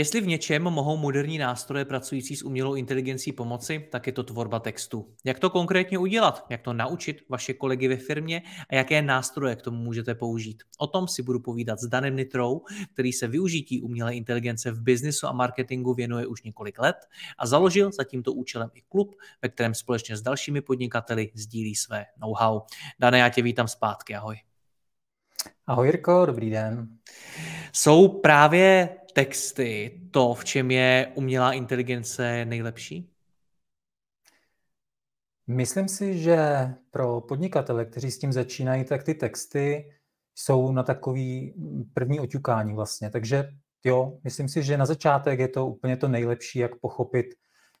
Jestli v něčem mohou moderní nástroje pracující s umělou inteligencí pomoci, tak je to tvorba textu. Jak to konkrétně udělat? Jak to naučit vaše kolegy ve firmě a jaké nástroje k tomu můžete použít? O tom si budu povídat s Danem Nitrou, který se využití umělé inteligence v biznisu a marketingu věnuje už několik let a založil za tímto účelem i klub, ve kterém společně s dalšími podnikateli sdílí své know-how. Dane, já tě vítám zpátky, ahoj. Ahoj Jirko, dobrý den. Jsou právě texty to, v čem je umělá inteligence nejlepší? Myslím si, že pro podnikatele, kteří s tím začínají, tak ty texty jsou na takový první oťukání vlastně. Takže jo, myslím si, že na začátek je to úplně to nejlepší, jak pochopit,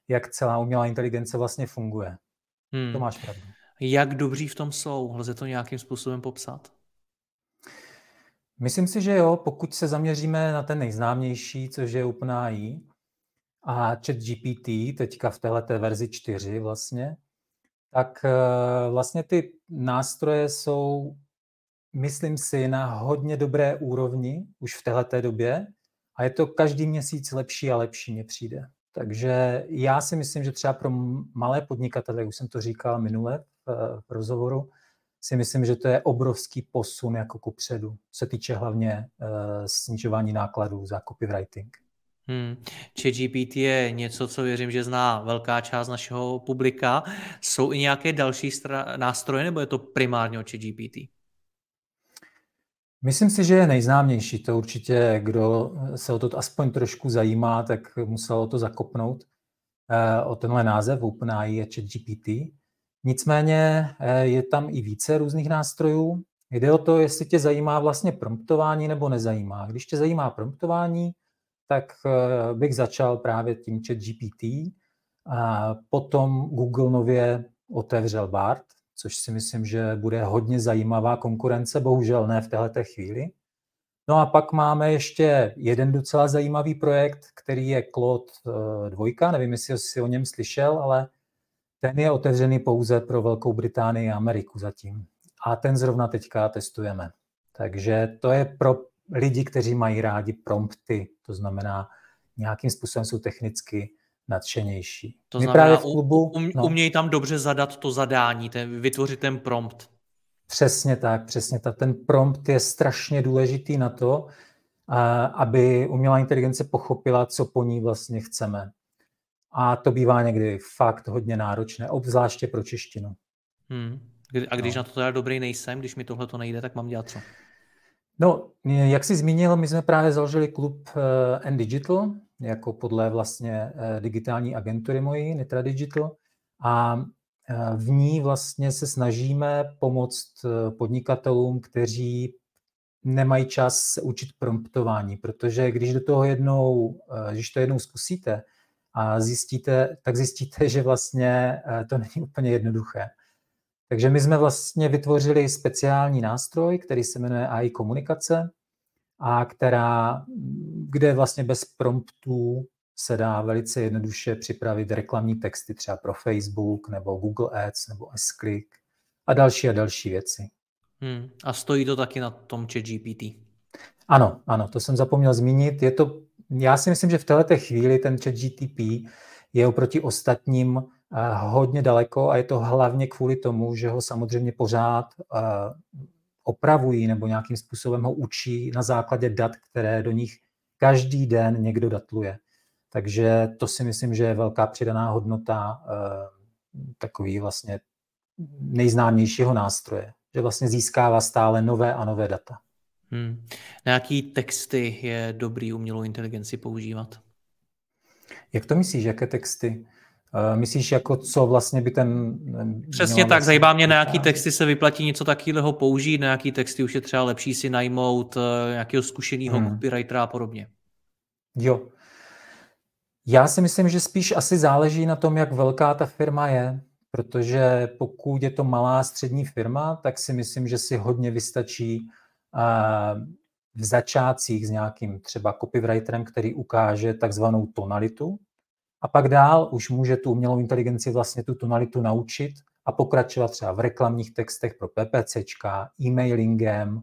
jak celá umělá inteligence vlastně funguje. Hmm. To máš pravdu. Jak dobří v tom jsou? Lze to nějakým způsobem popsat? Myslím si, že jo, pokud se zaměříme na ten nejznámější, což je OpenAI a ChatGPT, teďka v této verzi 4 vlastně, tak eh, vlastně ty nástroje jsou, myslím si, na hodně dobré úrovni už v této době a je to každý měsíc lepší a lepší, mně přijde. Takže já si myslím, že třeba pro malé podnikatele, už jsem to říkal minule v, v rozhovoru, si myslím, že to je obrovský posun jako kupředu, se týče hlavně uh, snižování nákladů za copywriting. Hmm. ChatGPT je něco, co věřím, že zná velká část našeho publika. Jsou i nějaké další stra- nástroje, nebo je to primárně o ChatGPT? Myslím si, že je nejznámější. To určitě, kdo se o to aspoň trošku zajímá, tak musel o to zakopnout. Eh, o tenhle název OpenAI je ChatGPT. Nicméně eh, je tam i více různých nástrojů. Jde o to, jestli tě zajímá vlastně promptování nebo nezajímá. Když tě zajímá promptování, tak eh, bych začal právě tím chat GPT. A potom Google nově otevřel BART, což si myslím, že bude hodně zajímavá konkurence, bohužel ne v této chvíli. No a pak máme ještě jeden docela zajímavý projekt, který je Claude 2, eh, nevím, jestli jsi o něm slyšel, ale ten je otevřený pouze pro Velkou Británii a Ameriku zatím. A ten zrovna teďka testujeme. Takže to je pro lidi, kteří mají rádi prompty, to znamená nějakým způsobem jsou technicky nadšenější. To My znamená, právě v klubu, um, no, umějí tam dobře zadat to zadání, ten, vytvořit ten prompt. Přesně tak, přesně tak. Ten prompt je strašně důležitý na to, aby umělá inteligence pochopila, co po ní vlastně chceme. A to bývá někdy fakt hodně náročné, obzvláště pro češtinu. Hmm. A když no. na to teda dobrý nejsem, když mi tohle to nejde, tak mám dělat co? No, jak jsi zmínil, my jsme právě založili klub uh, N Digital, jako podle vlastně uh, digitální agentury mojí, Nitra Digital. A uh, v ní vlastně se snažíme pomoct podnikatelům, kteří nemají čas se učit promptování, protože když do toho jednou, když to jednou zkusíte, a zjistíte, tak zjistíte, že vlastně eh, to není úplně jednoduché. Takže my jsme vlastně vytvořili speciální nástroj, který se jmenuje AI komunikace a která, kde vlastně bez promptů se dá velice jednoduše připravit reklamní texty třeba pro Facebook nebo Google Ads nebo S-Click a další a další věci. Hmm. A stojí to taky na tom chat GPT? Ano, ano, to jsem zapomněl zmínit. Je to já si myslím, že v této chvíli ten chat GTP je oproti ostatním eh, hodně daleko a je to hlavně kvůli tomu, že ho samozřejmě pořád eh, opravují nebo nějakým způsobem ho učí na základě dat, které do nich každý den někdo datluje. Takže to si myslím, že je velká přidaná hodnota eh, takový vlastně nejznámějšího nástroje, že vlastně získává stále nové a nové data. Hmm. Na jaký texty je dobrý umělou inteligenci používat? Jak to myslíš, jaké texty? Eh, myslíš, jako co vlastně by ten... Přesně tak, zajímá mě, na jaký texty se vyplatí něco takového použít, na jaký texty už je třeba lepší si najmout eh, nějakého zkušeného hmm. copywritera a podobně. Jo. Já si myslím, že spíš asi záleží na tom, jak velká ta firma je, protože pokud je to malá střední firma, tak si myslím, že si hodně vystačí eh, v začátcích s nějakým třeba copywriterem, který ukáže takzvanou tonalitu, a pak dál už může tu umělou inteligenci vlastně tu tonalitu naučit a pokračovat třeba v reklamních textech pro PPCčka, e-mailingem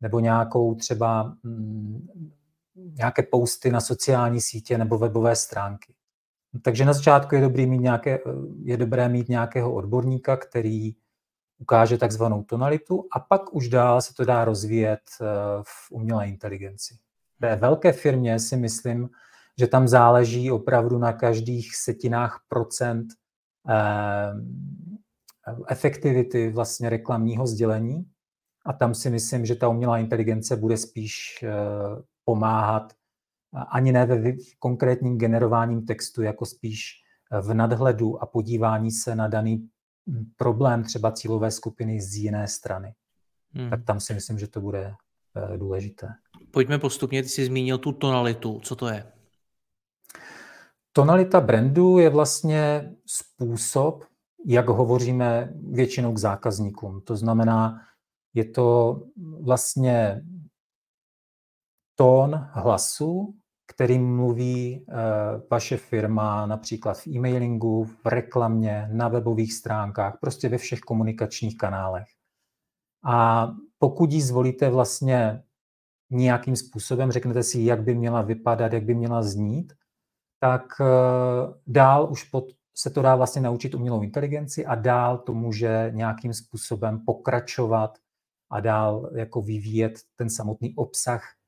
nebo nějakou třeba mm, nějaké posty na sociální sítě nebo webové stránky. Takže na začátku je, dobrý mít nějaké, je dobré mít nějakého odborníka, který ukáže takzvanou tonalitu a pak už dál se to dá rozvíjet eh, v umělé inteligenci. V té velké firmě si myslím, že tam záleží opravdu na každých setinách procent eh, efektivity vlastně reklamního sdělení a tam si myslím, že ta umělá inteligence bude spíš eh, pomáhat ani ne ve konkrétním generováním textu, jako spíš v nadhledu a podívání se na daný problém třeba cílové skupiny z jiné strany. Hmm. Tak tam si myslím, že to bude eh, důležité. Pojďme postupně, ty jsi zmínil tu tonalitu. Co to je? Tonalita brandu je vlastně způsob, jak hovoříme většinou k zákazníkům. To znamená, je to vlastně tón hlasu, kterým mluví eh, vaše firma například v e-mailingu, v reklamě, na webových stránkách, prostě ve všech komunikačních kanálech. A pokud ji zvolíte vlastně nějakým způsobem, řeknete si, jak by měla vypadat, jak by měla znít, tak eh, dál už pod, se to dá vlastně naučit umělou inteligenci a dál to může nějakým způsobem pokračovat a dál jako vyvíjet ten samotný obsah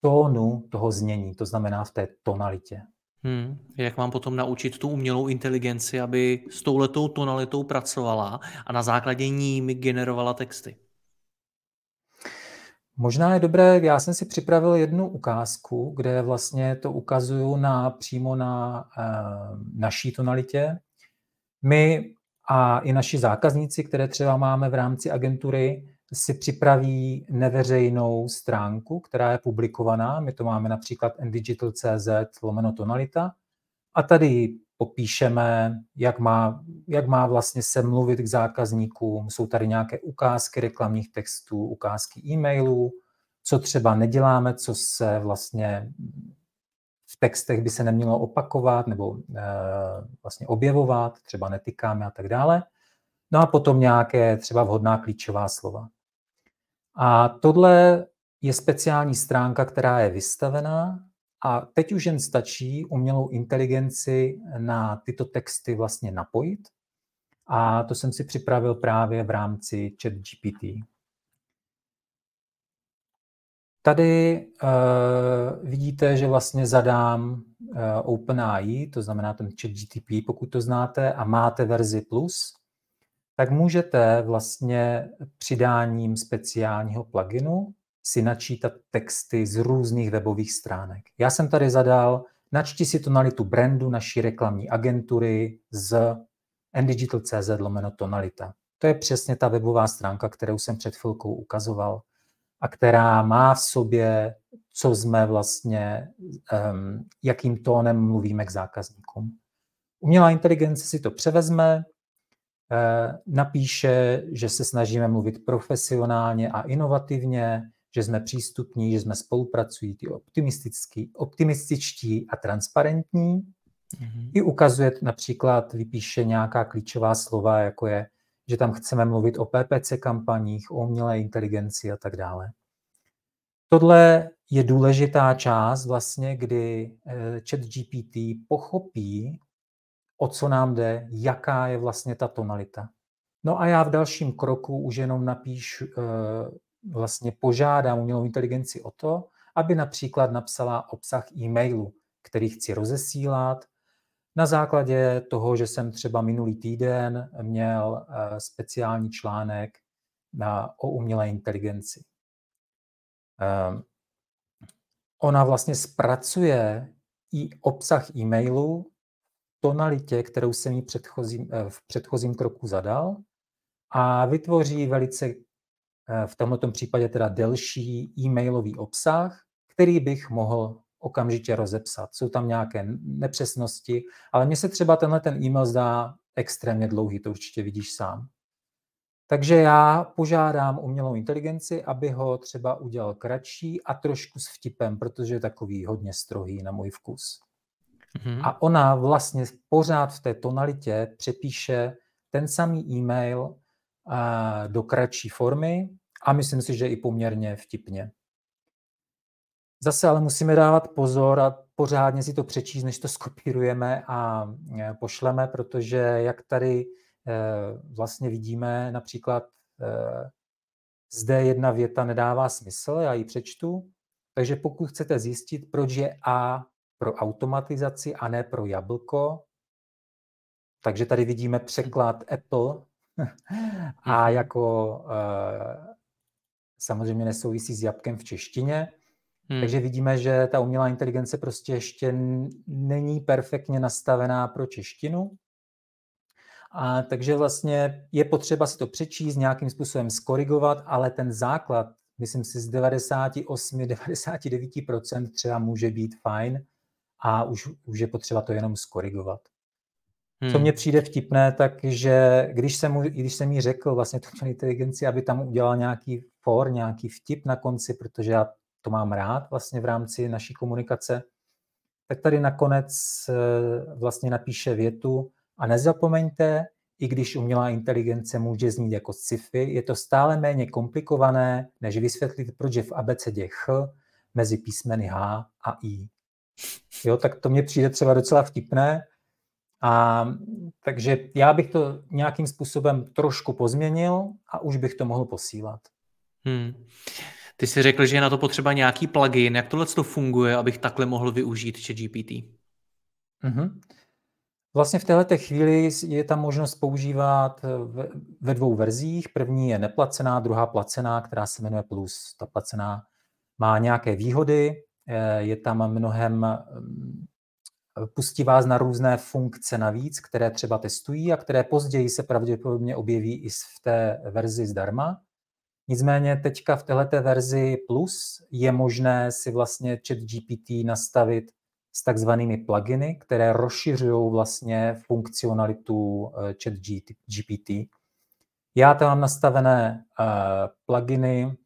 tónu toho znění, to znamená v té tonalitě. Hmm. Jak mám potom naučit tu umělou inteligenci, aby s touhletou tonalitou pracovala a na základě ní mi generovala texty? Možná je dobré, já jsem si připravil jednu ukázku, kde vlastně to ukazuju na, přímo na e, naší tonalitě. My a i naši zákazníci, které třeba máme v rámci agentury, si připraví neveřejnou stránku, která je publikovaná. My to máme například ndigital.cz lomeno tonalita. A tady popíšeme, jak má, jak má vlastně se mluvit k zákazníkům. Jsou tady nějaké ukázky reklamních textů, ukázky e-mailů, co třeba neděláme, co se vlastně v textech by se nemělo opakovat nebo e, vlastně objevovat, třeba netykáme a tak dále. No a potom nějaké třeba vhodná klíčová slova. A tohle je speciální stránka, která je vystavená a teď už jen stačí umělou inteligenci na tyto texty vlastně napojit. A to jsem si připravil právě v rámci ChatGPT. Tady uh, vidíte, že vlastně zadám uh, OpenAI, to znamená ten ChatGPT, pokud to znáte, a máte verzi plus, tak můžete vlastně přidáním speciálního pluginu si načítat texty z různých webových stránek. Já jsem tady zadal, načti si tonalitu brandu naší reklamní agentury z ndigital.cz lomeno tonalita. To je přesně ta webová stránka, kterou jsem před chvilkou ukazoval a která má v sobě, co jsme vlastně, um, jakým tónem mluvíme k zákazníkům. Umělá inteligence si to převezme, napíše, že se snažíme mluvit profesionálně a inovativně, že jsme přístupní, že jsme spolupracující, optimistický, optimističtí a transparentní. Mm-hmm. I ukazuje například, vypíše nějaká klíčová slova, jako je, že tam chceme mluvit o PPC kampaních, o umělé inteligenci a tak dále. Tohle je důležitá část vlastně, kdy eh, chat GPT pochopí, o co nám jde, jaká je vlastně ta tonalita. No a já v dalším kroku už jenom napíšu, eh, vlastně požádám umělou inteligenci o to, aby například napsala obsah e-mailu, který chci rozesílat, na základě toho, že jsem třeba minulý týden měl eh, speciální článek na, o umělé inteligenci. Ona vlastně zpracuje i obsah e-mailu tonalitě, kterou jsem jí předchozím, eh, v předchozím kroku zadal a vytvoří velice eh, v tomto případě teda delší e-mailový obsah, který bych mohl okamžitě rozepsat. Jsou tam nějaké nepřesnosti, ale mně se třeba tenhle ten e-mail zdá extrémně dlouhý, to určitě vidíš sám. Takže já požádám umělou inteligenci, aby ho třeba udělal kratší a trošku s vtipem, protože je takový hodně strohý na můj vkus. Mm-hmm. A ona vlastně pořád v té tonalitě přepíše ten samý e-mail uh, do kratší formy a myslím si, že i poměrně vtipně. Zase ale musíme dávat pozor a pořádně si to přečíst, než to skopírujeme a e, pošleme, protože jak tady Eh, vlastně vidíme například eh, zde jedna věta nedává smysl, já ji přečtu. Takže pokud chcete zjistit, proč je A pro automatizaci a ne pro jablko, takže tady vidíme překlad Apple a mhm. jako uh, samozřejmě nesouvisí s jabkem v češtině. Hmm. Takže vidíme, že ta umělá inteligence prostě ještě není perfektně nastavená pro češtinu. A takže vlastně je potřeba si to přečíst, nějakým způsobem skorigovat, ale ten základ, myslím si, z 98-99% třeba může být fajn a už, už je potřeba to jenom skorigovat. Hmm. Co mně přijde vtipné, takže když jsem, mu, když jsem jí řekl vlastně tu inteligenci, aby tam udělal nějaký for, nějaký vtip na konci, protože já to mám rád vlastně v rámci naší komunikace, tak tady nakonec eh, vlastně napíše větu, a nezapomeňte, i když umělá inteligence může znít jako sci-fi, je to stále méně komplikované, než vysvětlit, proč je v abecedě ch mezi písmeny H a I. Jo, tak to mně přijde třeba docela vtipné. A, takže já bych to nějakým způsobem trošku pozměnil a už bych to mohl posílat. Hmm. Ty jsi řekl, že je na to potřeba nějaký plugin. Jak tohle to funguje, abych takhle mohl využít ChatGPT? Mm-hmm. Vlastně v této chvíli je tam možnost používat ve dvou verzích. První je neplacená, druhá placená, která se jmenuje Plus. Ta placená má nějaké výhody, je tam mnohem, mm, pustí vás na různé funkce navíc, které třeba testují a které později se pravděpodobně objeví i v té verzi zdarma. Nicméně teďka v této verzi Plus je možné si vlastně chat GPT nastavit s takzvanými pluginy, které rozšiřují vlastně funkcionalitu eh, chat GPT. Já tam mám nastavené uh, pluginy,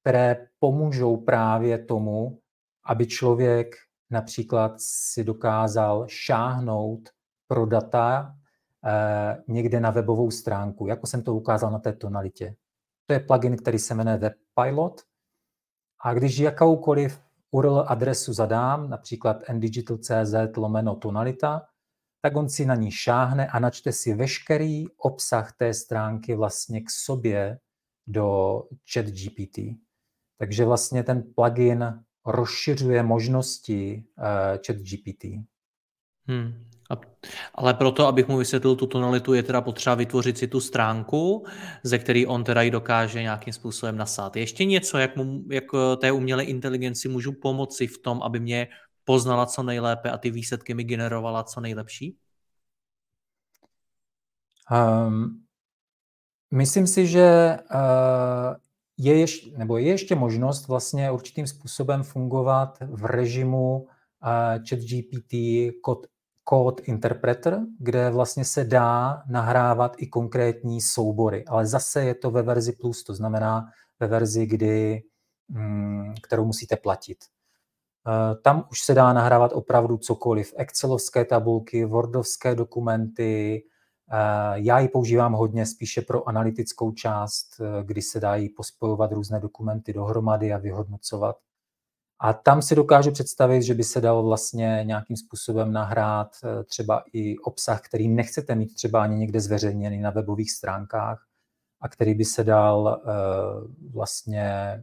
které pomůžou právě tomu, aby člověk například si dokázal šáhnout pro data uh, někde na webovou stránku, jako jsem to ukázal na té tonalitě. To je plugin, který se jmenuje WebPilot. A když jakoukoliv URL adresu zadám, například ndigital.cz lomeno tonalita, tak on si na ní šáhne a načte si veškerý obsah té stránky vlastně k sobě do chat GPT. Takže vlastně ten plugin rozšiřuje možnosti uh, chat GPT. Hmm. Ale proto, abych mu vysvětlil tu tonalitu, je teda potřeba vytvořit si tu stránku, ze který on teda ji dokáže nějakým způsobem nasát. Ještě něco, jak, mu, jak té umělé inteligenci můžu pomoci v tom, aby mě poznala co nejlépe a ty výsledky mi generovala co nejlepší? Um, myslím si, že uh, je ještě, nebo je ještě možnost vlastně určitým způsobem fungovat v režimu uh, ChatGPT Code Interpreter, kde vlastně se dá nahrávat i konkrétní soubory, ale zase je to ve verzi plus, to znamená ve verzi, kdy, mm, kterou musíte platit. Eh, tam už se dá nahrávat opravdu cokoliv. Excelovské tabulky, Wordovské dokumenty. Eh, já ji používám hodně spíše pro analytickou část, eh, kdy se dají pospojovat různé dokumenty dohromady a vyhodnocovat. A tam si dokážu představit, že by se dal vlastně nějakým způsobem nahrát eh, třeba i obsah, který nechcete mít třeba ani někde zveřejněný na webových stránkách a který by se dal vlastně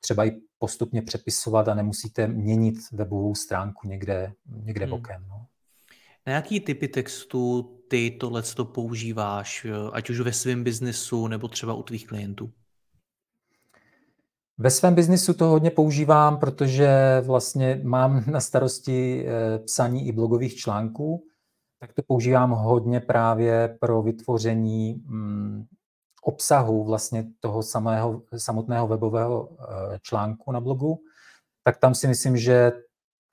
třeba i postupně přepisovat a nemusíte měnit webovou stránku někde, někde hmm. bokem. No. Na jaký typy textu ty tohle používáš, ať už ve svém biznesu nebo třeba u tvých klientů? Ve svém biznisu to hodně používám, protože vlastně mám na starosti eh, psaní i blogových článků, tak to používám hodně právě pro vytvoření mm, obsahu vlastně toho samého, samotného webového eh, článku na blogu, tak tam si myslím, že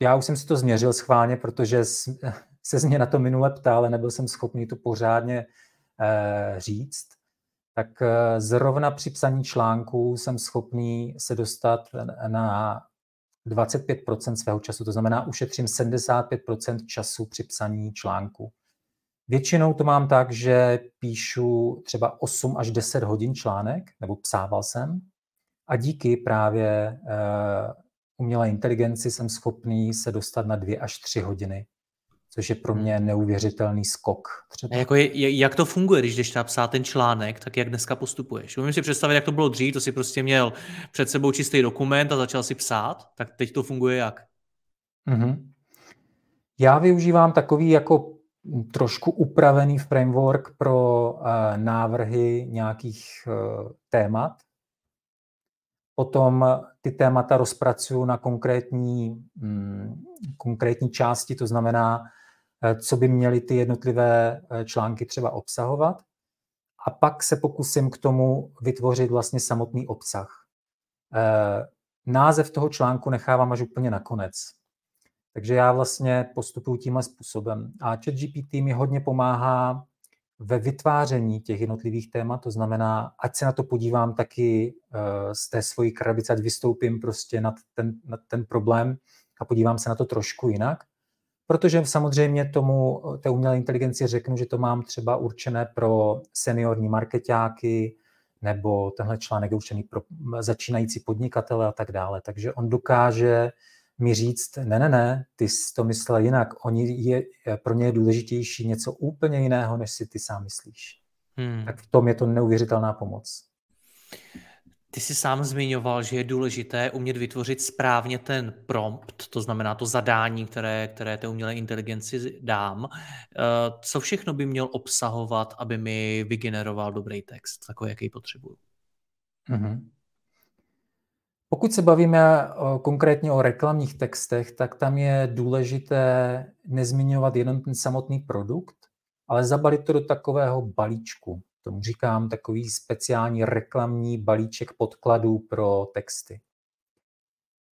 já už jsem si to změřil schválně, protože se mě na to minule ptal, ale nebyl jsem schopný to pořádně eh, říct. Tak eh, zrovna při psaní článku jsem schopný se dostat na 25% svého času, to znamená ušetřím 75% času při psaní článku. Většinou to mám tak, že píšu třeba 8 až 10 hodin článek, nebo psával jsem, a díky právě uh, umělé inteligenci jsem schopný se dostat na 2 až 3 hodiny, což je pro hmm. mě neuvěřitelný skok. Třeba. A jako je, jak to funguje, když jdeš psát ten článek, tak jak dneska postupuješ? Umím si představit, jak to bylo dřív, to si prostě měl před sebou čistý dokument a začal si psát, tak teď to funguje jak? Mm-hmm. Já využívám takový jako trošku upravený framework pro uh, návrhy nějakých uh, témat. Potom ty témata rozpracuju na konkrétní, um, konkrétní části, to znamená, uh, co by měly ty jednotlivé články třeba obsahovat. A pak se pokusím k tomu vytvořit vlastně samotný obsah. Název toho článku nechávám až úplně nakonec. Takže já vlastně postupuji tímhle způsobem. A ChatGPT mi hodně pomáhá ve vytváření těch jednotlivých témat, to znamená, ať se na to podívám taky z té svojí krabice, ať vystoupím prostě nad ten, nad ten problém a podívám se na to trošku jinak. Protože samozřejmě tomu, té umělé inteligenci řeknu, že to mám třeba určené pro seniorní marketáky, nebo tenhle článek je určený pro začínající podnikatele a tak dále. Takže on dokáže mi říct, ne, ne, ne, ty jsi to myslel jinak. Oni je, pro ně je důležitější něco úplně jiného, než si ty sám myslíš. Hmm. Tak v tom je to neuvěřitelná pomoc. Ty jsi sám zmiňoval, že je důležité umět vytvořit správně ten prompt, to znamená to zadání, které, které té umělé inteligenci dám. Eh, co všechno by měl obsahovat, aby mi vygeneroval dobrý text, takový, jaký potřebuju? Mm-hmm. Pokud se bavíme konkrétně o reklamních textech, tak tam je důležité nezmiňovat jenom ten samotný produkt, ale zabalit to do takového balíčku. Tomu říkám takový speciální reklamní balíček podkladů pro texty.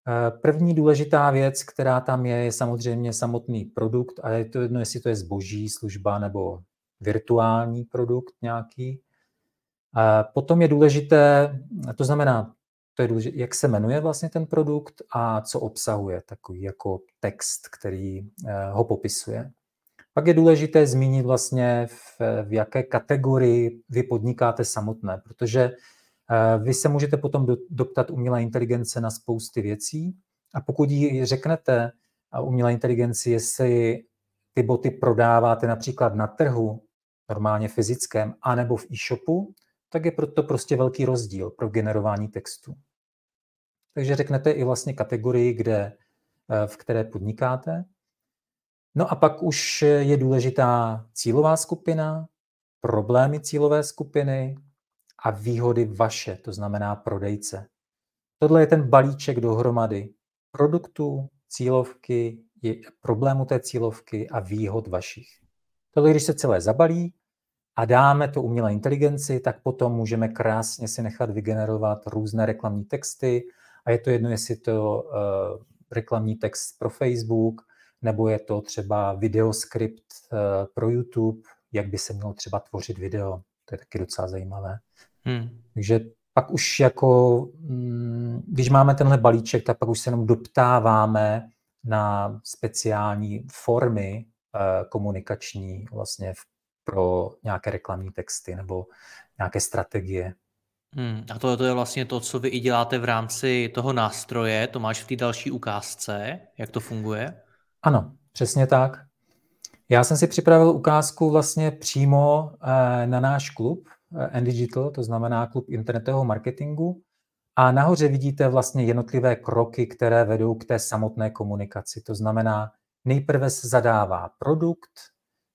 E, první důležitá věc, která tam je, je samozřejmě samotný produkt a je to jedno, jestli to je zboží, služba nebo virtuální produkt nějaký. E, potom je důležité, to znamená to je důležité, jak se jmenuje vlastně ten produkt a co obsahuje, takový jako text, který eh, ho popisuje. Pak je důležité zmínit vlastně, v, v jaké kategorii vy podnikáte samotné, protože eh, vy se můžete potom doptat umělé inteligence na spousty věcí a pokud jí řeknete umělé inteligenci, jestli ty boty prodáváte například na trhu, normálně fyzickém, anebo v e-shopu, tak je proto prostě velký rozdíl pro generování textu. Takže řeknete i vlastně kategorii, kde, eh, v které podnikáte. No a pak už je důležitá cílová skupina, problémy cílové skupiny a výhody vaše, to znamená prodejce. Tohle je ten balíček dohromady produktů, cílovky, problému té cílovky a výhod vašich. Tohle, když se celé zabalí a dáme to umělé inteligenci, tak potom můžeme krásně si nechat vygenerovat různé reklamní texty, a je to jedno, jestli to uh, reklamní text pro Facebook, nebo je to třeba videoskript uh, pro YouTube, jak by se mělo třeba tvořit video. To je taky docela zajímavé. Hmm. Takže pak už jako, mm, když máme tenhle balíček, tak pak už se jenom doptáváme na speciální formy uh, komunikační vlastně pro nějaké reklamní texty nebo nějaké strategie. Hmm, a to, to je vlastně to, co vy i děláte v rámci toho nástroje, to máš v té další ukázce, jak to funguje? Ano, přesně tak. Já jsem si připravil ukázku vlastně přímo eh, na náš klub eh, Digital, to znamená klub internetového marketingu. A nahoře vidíte vlastně jednotlivé kroky, které vedou k té samotné komunikaci. To znamená, nejprve se zadává produkt,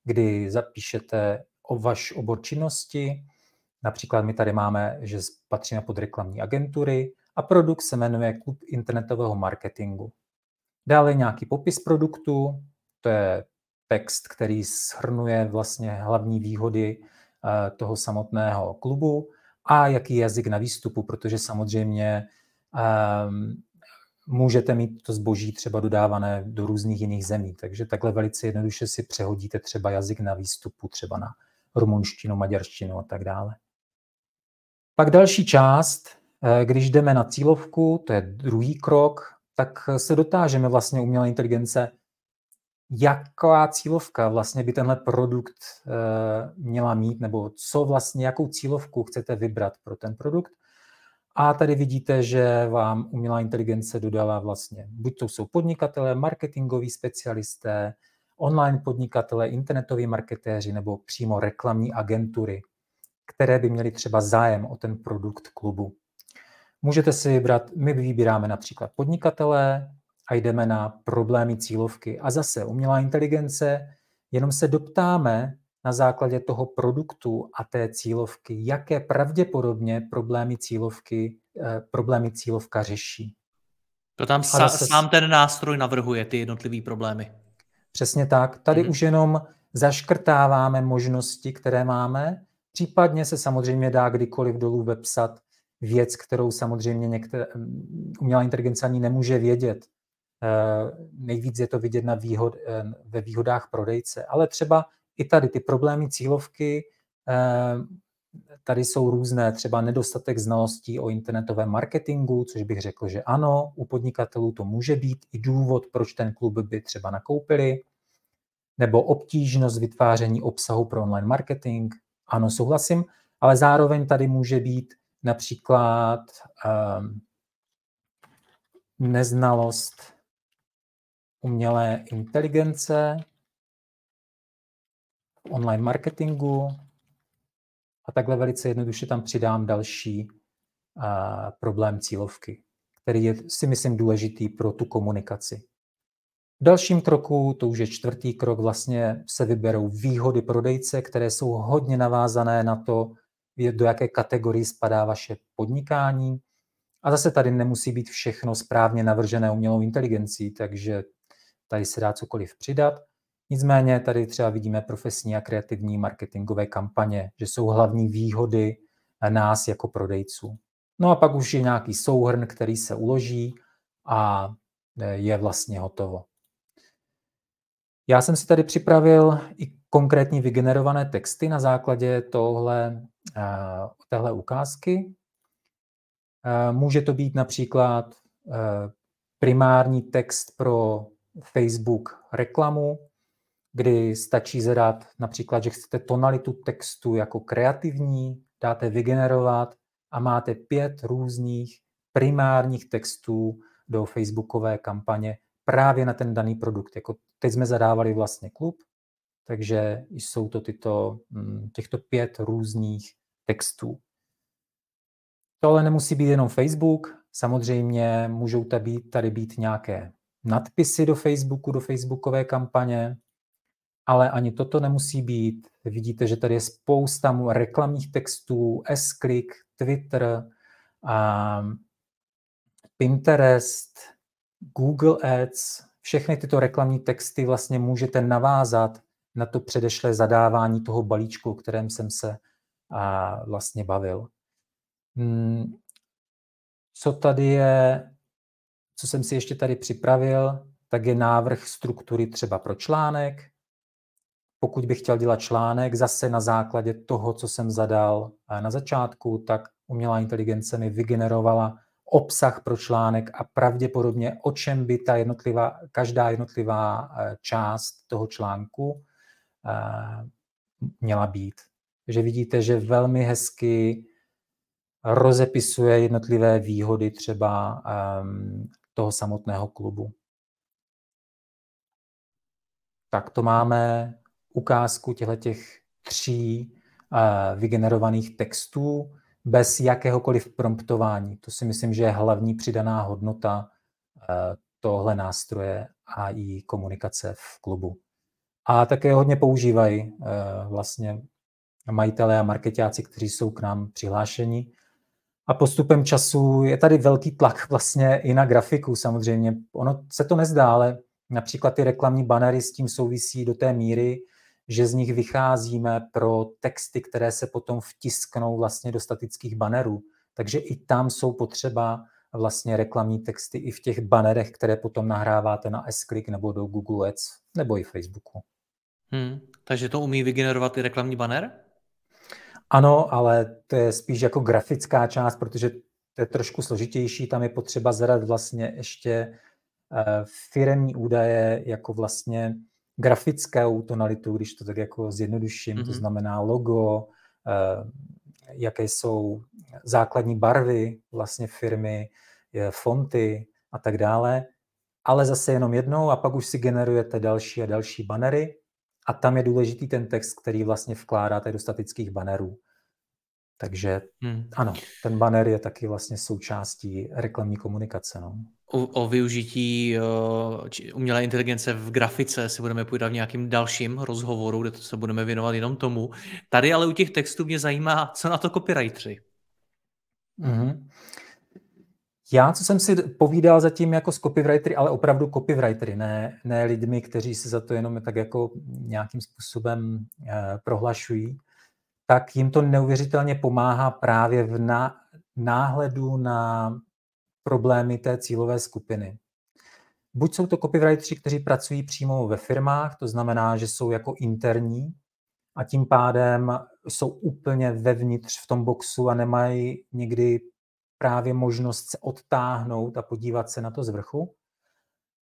kdy zapíšete o vaš obor činnosti, Například my tady máme, že patříme pod reklamní agentury a produkt se jmenuje Klub internetového marketingu. Dále nějaký popis produktu, to je text, který shrnuje vlastně hlavní výhody eh, toho samotného klubu a jaký jazyk na výstupu, protože samozřejmě um, můžete mít to zboží třeba dodávané do různých jiných zemí. Takže takhle velice jednoduše si přehodíte třeba jazyk na výstupu, třeba na rumunštinu, maďarštinu a tak dále. Pak další část, eh, když jdeme na cílovku, to je druhý krok, tak se dotážeme vlastně umělé inteligence, jaká cílovka vlastně by tenhle produkt eh, měla mít, nebo co vlastně, jakou cílovku chcete vybrat pro ten produkt. A tady vidíte, že vám umělá inteligence dodala vlastně, buď to jsou podnikatelé, marketingoví specialisté, online podnikatelé, internetoví marketéři nebo přímo reklamní agentury, které by měly třeba zájem o ten produkt klubu. Můžete si vybrat, my vybíráme například podnikatelé a jdeme na problémy cílovky. A zase umělá inteligence, jenom se doptáme na základě toho produktu a té cílovky, jaké pravděpodobně problémy cílovky, eh, problémy cílovka řeší. To tam sa, zase... sám ten nástroj navrhuje, ty jednotlivé problémy. Přesně tak. Tady mm-hmm. už jenom zaškrtáváme možnosti, které máme. Případně se samozřejmě dá kdykoliv dolů vepsat věc, kterou samozřejmě některé, umělá inteligence ani nemůže vědět. Eh, nejvíc je to vidět na výhod, eh, ve výhodách prodejce. Ale třeba i tady ty problémy cílovky, eh, tady jsou různé, třeba nedostatek znalostí o internetovém marketingu, což bych řekl, že ano, u podnikatelů to může být i důvod, proč ten klub by třeba nakoupili, nebo obtížnost vytváření obsahu pro online marketing, ano, souhlasím, ale zároveň tady může být například um, neznalost umělé inteligence, online marketingu a takhle velice jednoduše tam přidám další uh, problém cílovky, který je si myslím důležitý pro tu komunikaci. V dalším kroku, to už je čtvrtý krok, vlastně se vyberou výhody prodejce, které jsou hodně navázané na to, do jaké kategorii spadá vaše podnikání. A zase tady nemusí být všechno správně navržené umělou inteligencí, takže tady se dá cokoliv přidat. Nicméně tady třeba vidíme profesní a kreativní marketingové kampaně, že jsou hlavní výhody nás jako prodejců. No a pak už je nějaký souhrn, který se uloží a je vlastně hotovo. Já jsem si tady připravil i konkrétní vygenerované texty na základě tohle, uh, téhle ukázky. Uh, může to být například uh, primární text pro Facebook reklamu, kdy stačí zadat například, že chcete tonalitu textu jako kreativní, dáte vygenerovat a máte pět různých primárních textů do Facebookové kampaně právě na ten daný produkt. Jako teď jsme zadávali vlastně klub, takže jsou to tyto, mm, těchto pět různých textů. To ale nemusí být jenom Facebook, samozřejmě můžou tady být, tady být nějaké nadpisy do Facebooku, do Facebookové kampaně, ale ani toto nemusí být. Vidíte, že tady je spousta reklamních textů, S-Click, Twitter, um, Pinterest, Google Ads, všechny tyto reklamní texty vlastně můžete navázat na to předešlé zadávání toho balíčku, o kterém jsem se a, vlastně bavil. Hmm, co tady je, co jsem si ještě tady připravil, tak je návrh struktury třeba pro článek. Pokud bych chtěl dělat článek zase na základě toho, co jsem zadal na začátku, tak umělá inteligence mi vygenerovala obsah pro článek a pravděpodobně o čem by ta jednotlivá, každá jednotlivá eh, část toho článku měla být. Takže vidíte, že velmi hezky rozepisuje jednotlivé výhody třeba ehm, toho samotného klubu. Tak to máme ukázku těchto tří vygenerovaných textů bez jakéhokoliv promptování. To si myslím, že je hlavní přidaná hodnota eh, tohle nástroje a i komunikace v klubu. A také hodně používají eh, vlastně majitelé a marketáci, kteří jsou k nám přihlášeni. A postupem času je tady velký tlak vlastně i na grafiku samozřejmě. Ono se to nezdá, ale například ty reklamní banery s tím souvisí do té míry, že z nich vycházíme pro texty, které se potom vtisknou vlastně do statických banerů. Takže i tam jsou potřeba vlastně reklamní texty i v těch banerech, které potom nahráváte na S-Click nebo do Google Ads nebo i Facebooku. Hmm, takže to umí vygenerovat i reklamní banner? Ano, ale to je spíš jako grafická část, protože to je trošku složitější. Tam je potřeba zadat vlastně ještě eh, firemní údaje jako vlastně grafickou tonalitu, když to tak jako zjednoduším, mm-hmm. to mhm. znamená logo, eh, jaké jsou základní barvy vlastně firmy, fonty a tak dále, ale zase jenom jednou a pak už si generujete další a další banery a tam je důležitý ten text, který vlastně vkládáte do statických banerů. Takže hmm. ano, ten banner je taky vlastně součástí reklamní komunikace. No. O, o využití uh, umělé inteligence v grafice si budeme půjdat v nějakým dalším rozhovoru, kde to se budeme věnovat jenom tomu. Tady ale u těch textů mě zajímá, co na to copywriteri. Mm-hmm. Já, co jsem si povídal zatím jako s copywritery, ale opravdu copywritery, ne, ne lidmi, kteří se za to jenom tak jako nějakým způsobem eh, prohlašují, tak jim to neuvěřitelně pomáhá právě v ná, náhledu na problémy té cílové skupiny. Buď jsou to copywriteri, kteří pracují přímo ve firmách, to znamená, že jsou jako interní a tím pádem jsou úplně vevnitř v tom boxu a nemají někdy právě možnost se odtáhnout a podívat se na to z vrchu,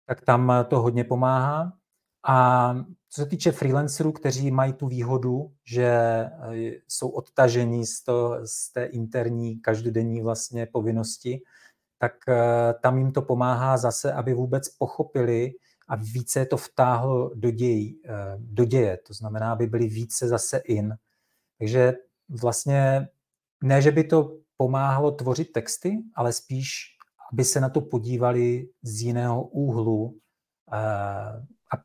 tak tam to hodně pomáhá. A co se týče freelancerů, kteří mají tu výhodu, že eh, jsou odtaženi z, to, z té interní každodenní vlastně povinnosti, tak eh, tam jim to pomáhá zase, aby vůbec pochopili a více to vtáhlo do, děj, eh, do děje. To znamená, aby byli více zase in. Takže vlastně ne, že by to pomáhalo tvořit texty, ale spíš, aby se na to podívali z jiného úhlu a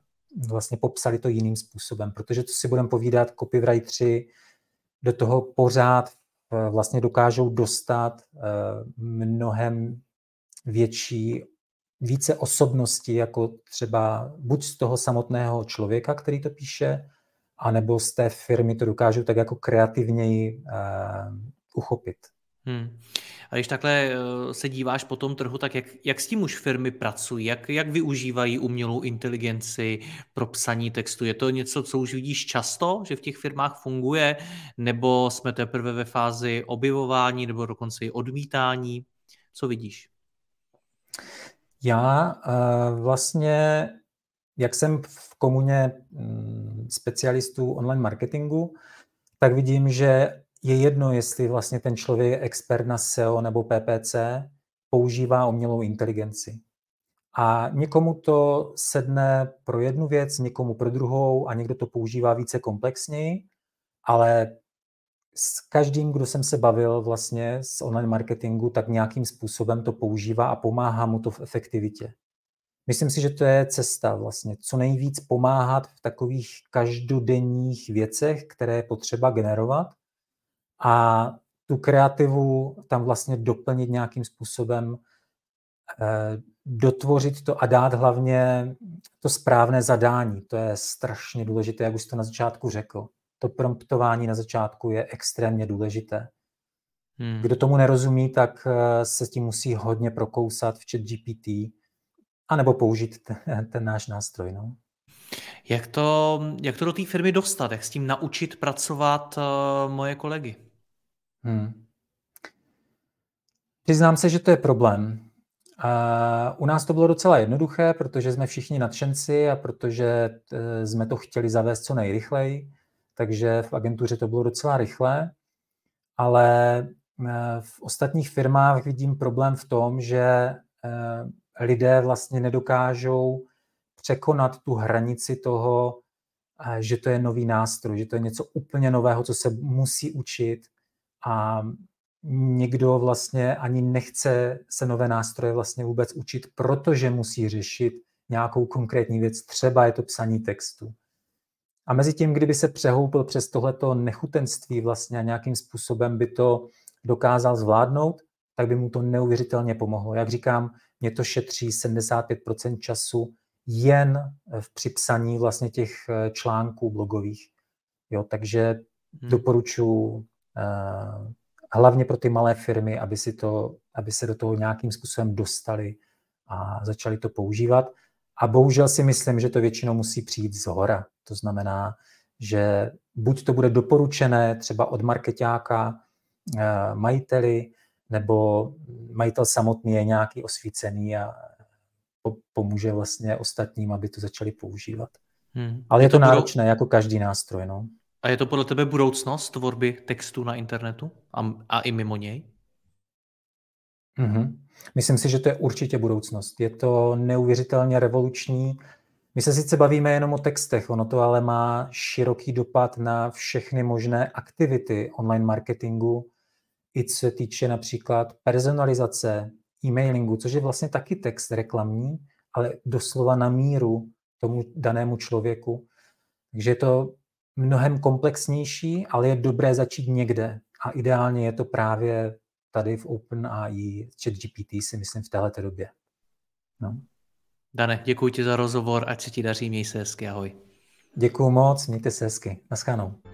vlastně popsali to jiným způsobem, protože to si budeme povídat, copywriteri do toho pořád eh, vlastně dokážou dostat eh, mnohem větší, více osobnosti, jako třeba buď z toho samotného člověka, který to píše, anebo z té firmy to dokážou tak jako kreativněji uh, uchopit. Hmm. A když takhle eh, se díváš po tom trhu, tak jak, jak s tím už firmy pracují? Jak, jak využívají umělou inteligenci pro psaní textu? Je to něco, co už vidíš často, že v těch firmách funguje? Nebo jsme teprve ve fázi objevování nebo dokonce i odmítání? Co vidíš? Já uh, vlastně, jak jsem v komuně um, specialistů online marketingu, tak vidím, že je jedno, jestli vlastně ten člověk je expert na SEO nebo PPC, používá umělou inteligenci. A někomu to sedne pro jednu věc, někomu pro druhou a někdo to používá více komplexněji, ale s každým, kdo jsem se bavil vlastně z online marketingu, tak nějakým způsobem to používá a pomáhá mu to v efektivitě. Myslím si, že to je cesta vlastně, co nejvíc pomáhat v takových každodenních věcech, které je potřeba generovat a tu kreativu tam vlastně doplnit nějakým způsobem, eh, dotvořit to a dát hlavně to správné zadání. To je strašně důležité, jak už to na začátku řekl. To promptování na začátku je extrémně důležité. Hmm. Kdo tomu nerozumí, tak eh, se s tím musí hodně prokousat v chat GPT, anebo použít ten, ten náš nástroj. No. Jak to, jak to do té firmy dostat? Jak s tím naučit pracovat uh, moje kolegy? Hmm. Přiznám se, že to je problém. A u nás to bylo docela jednoduché, protože jsme všichni nadšenci a protože e, jsme to chtěli zavést co nejrychleji, takže v agentuře to bylo docela rychlé, ale e, v ostatních firmách vidím problém v tom, že lidé vlastně nedokážou překonat tu hranici toho, že to je nový nástroj, že to je něco úplně nového, co se musí učit, a někdo vlastně ani nechce se nové nástroje vlastně vůbec učit, protože musí řešit nějakou konkrétní věc, třeba je to psaní textu. A mezi tím, kdyby se přehoupil přes tohleto nechutenství vlastně a nějakým způsobem by to dokázal zvládnout, tak by mu to neuvěřitelně pomohlo. Jak říkám, mě to šetří 75% času jen v připsaní vlastně těch eh, článků blogových. Jo, takže hmm. doporučuji uh, hlavně pro ty malé firmy, aby, si to, aby se do toho nějakým způsobem dostali a začali to používat. A bohužel si myslím, že to většinou musí přijít z hora. To znamená, že buď to bude doporučené třeba od marketáka eh, majiteli, nebo majitel samotný je nějaký osvícený a pomůže vlastně ostatním, aby to začali používat. Hmm. Ale je, je to, to náročné, budou... jako každý nástroj. No. A je to podle tebe budoucnost tvorby textu na internetu a, a i mimo něj? Mm-hmm. Myslím si, že to je určitě budoucnost. Je to neuvěřitelně revoluční. My se sice bavíme jenom o textech, ono to ale má široký dopad na všechny možné aktivity online marketingu, i co se týče například personalizace, e-mailingu, což je vlastně taky text reklamní, ale doslova na míru tomu danému člověku. Takže je to mnohem komplexnější, ale je dobré začít někde. A ideálně je to právě tady v OpenAI, ChatGPT si myslím v této době. No. Dane, děkuji ti za rozhovor, ať se ti daří, měj se hezky, ahoj. Děkuji moc, mějte se hezky. Naschledanou.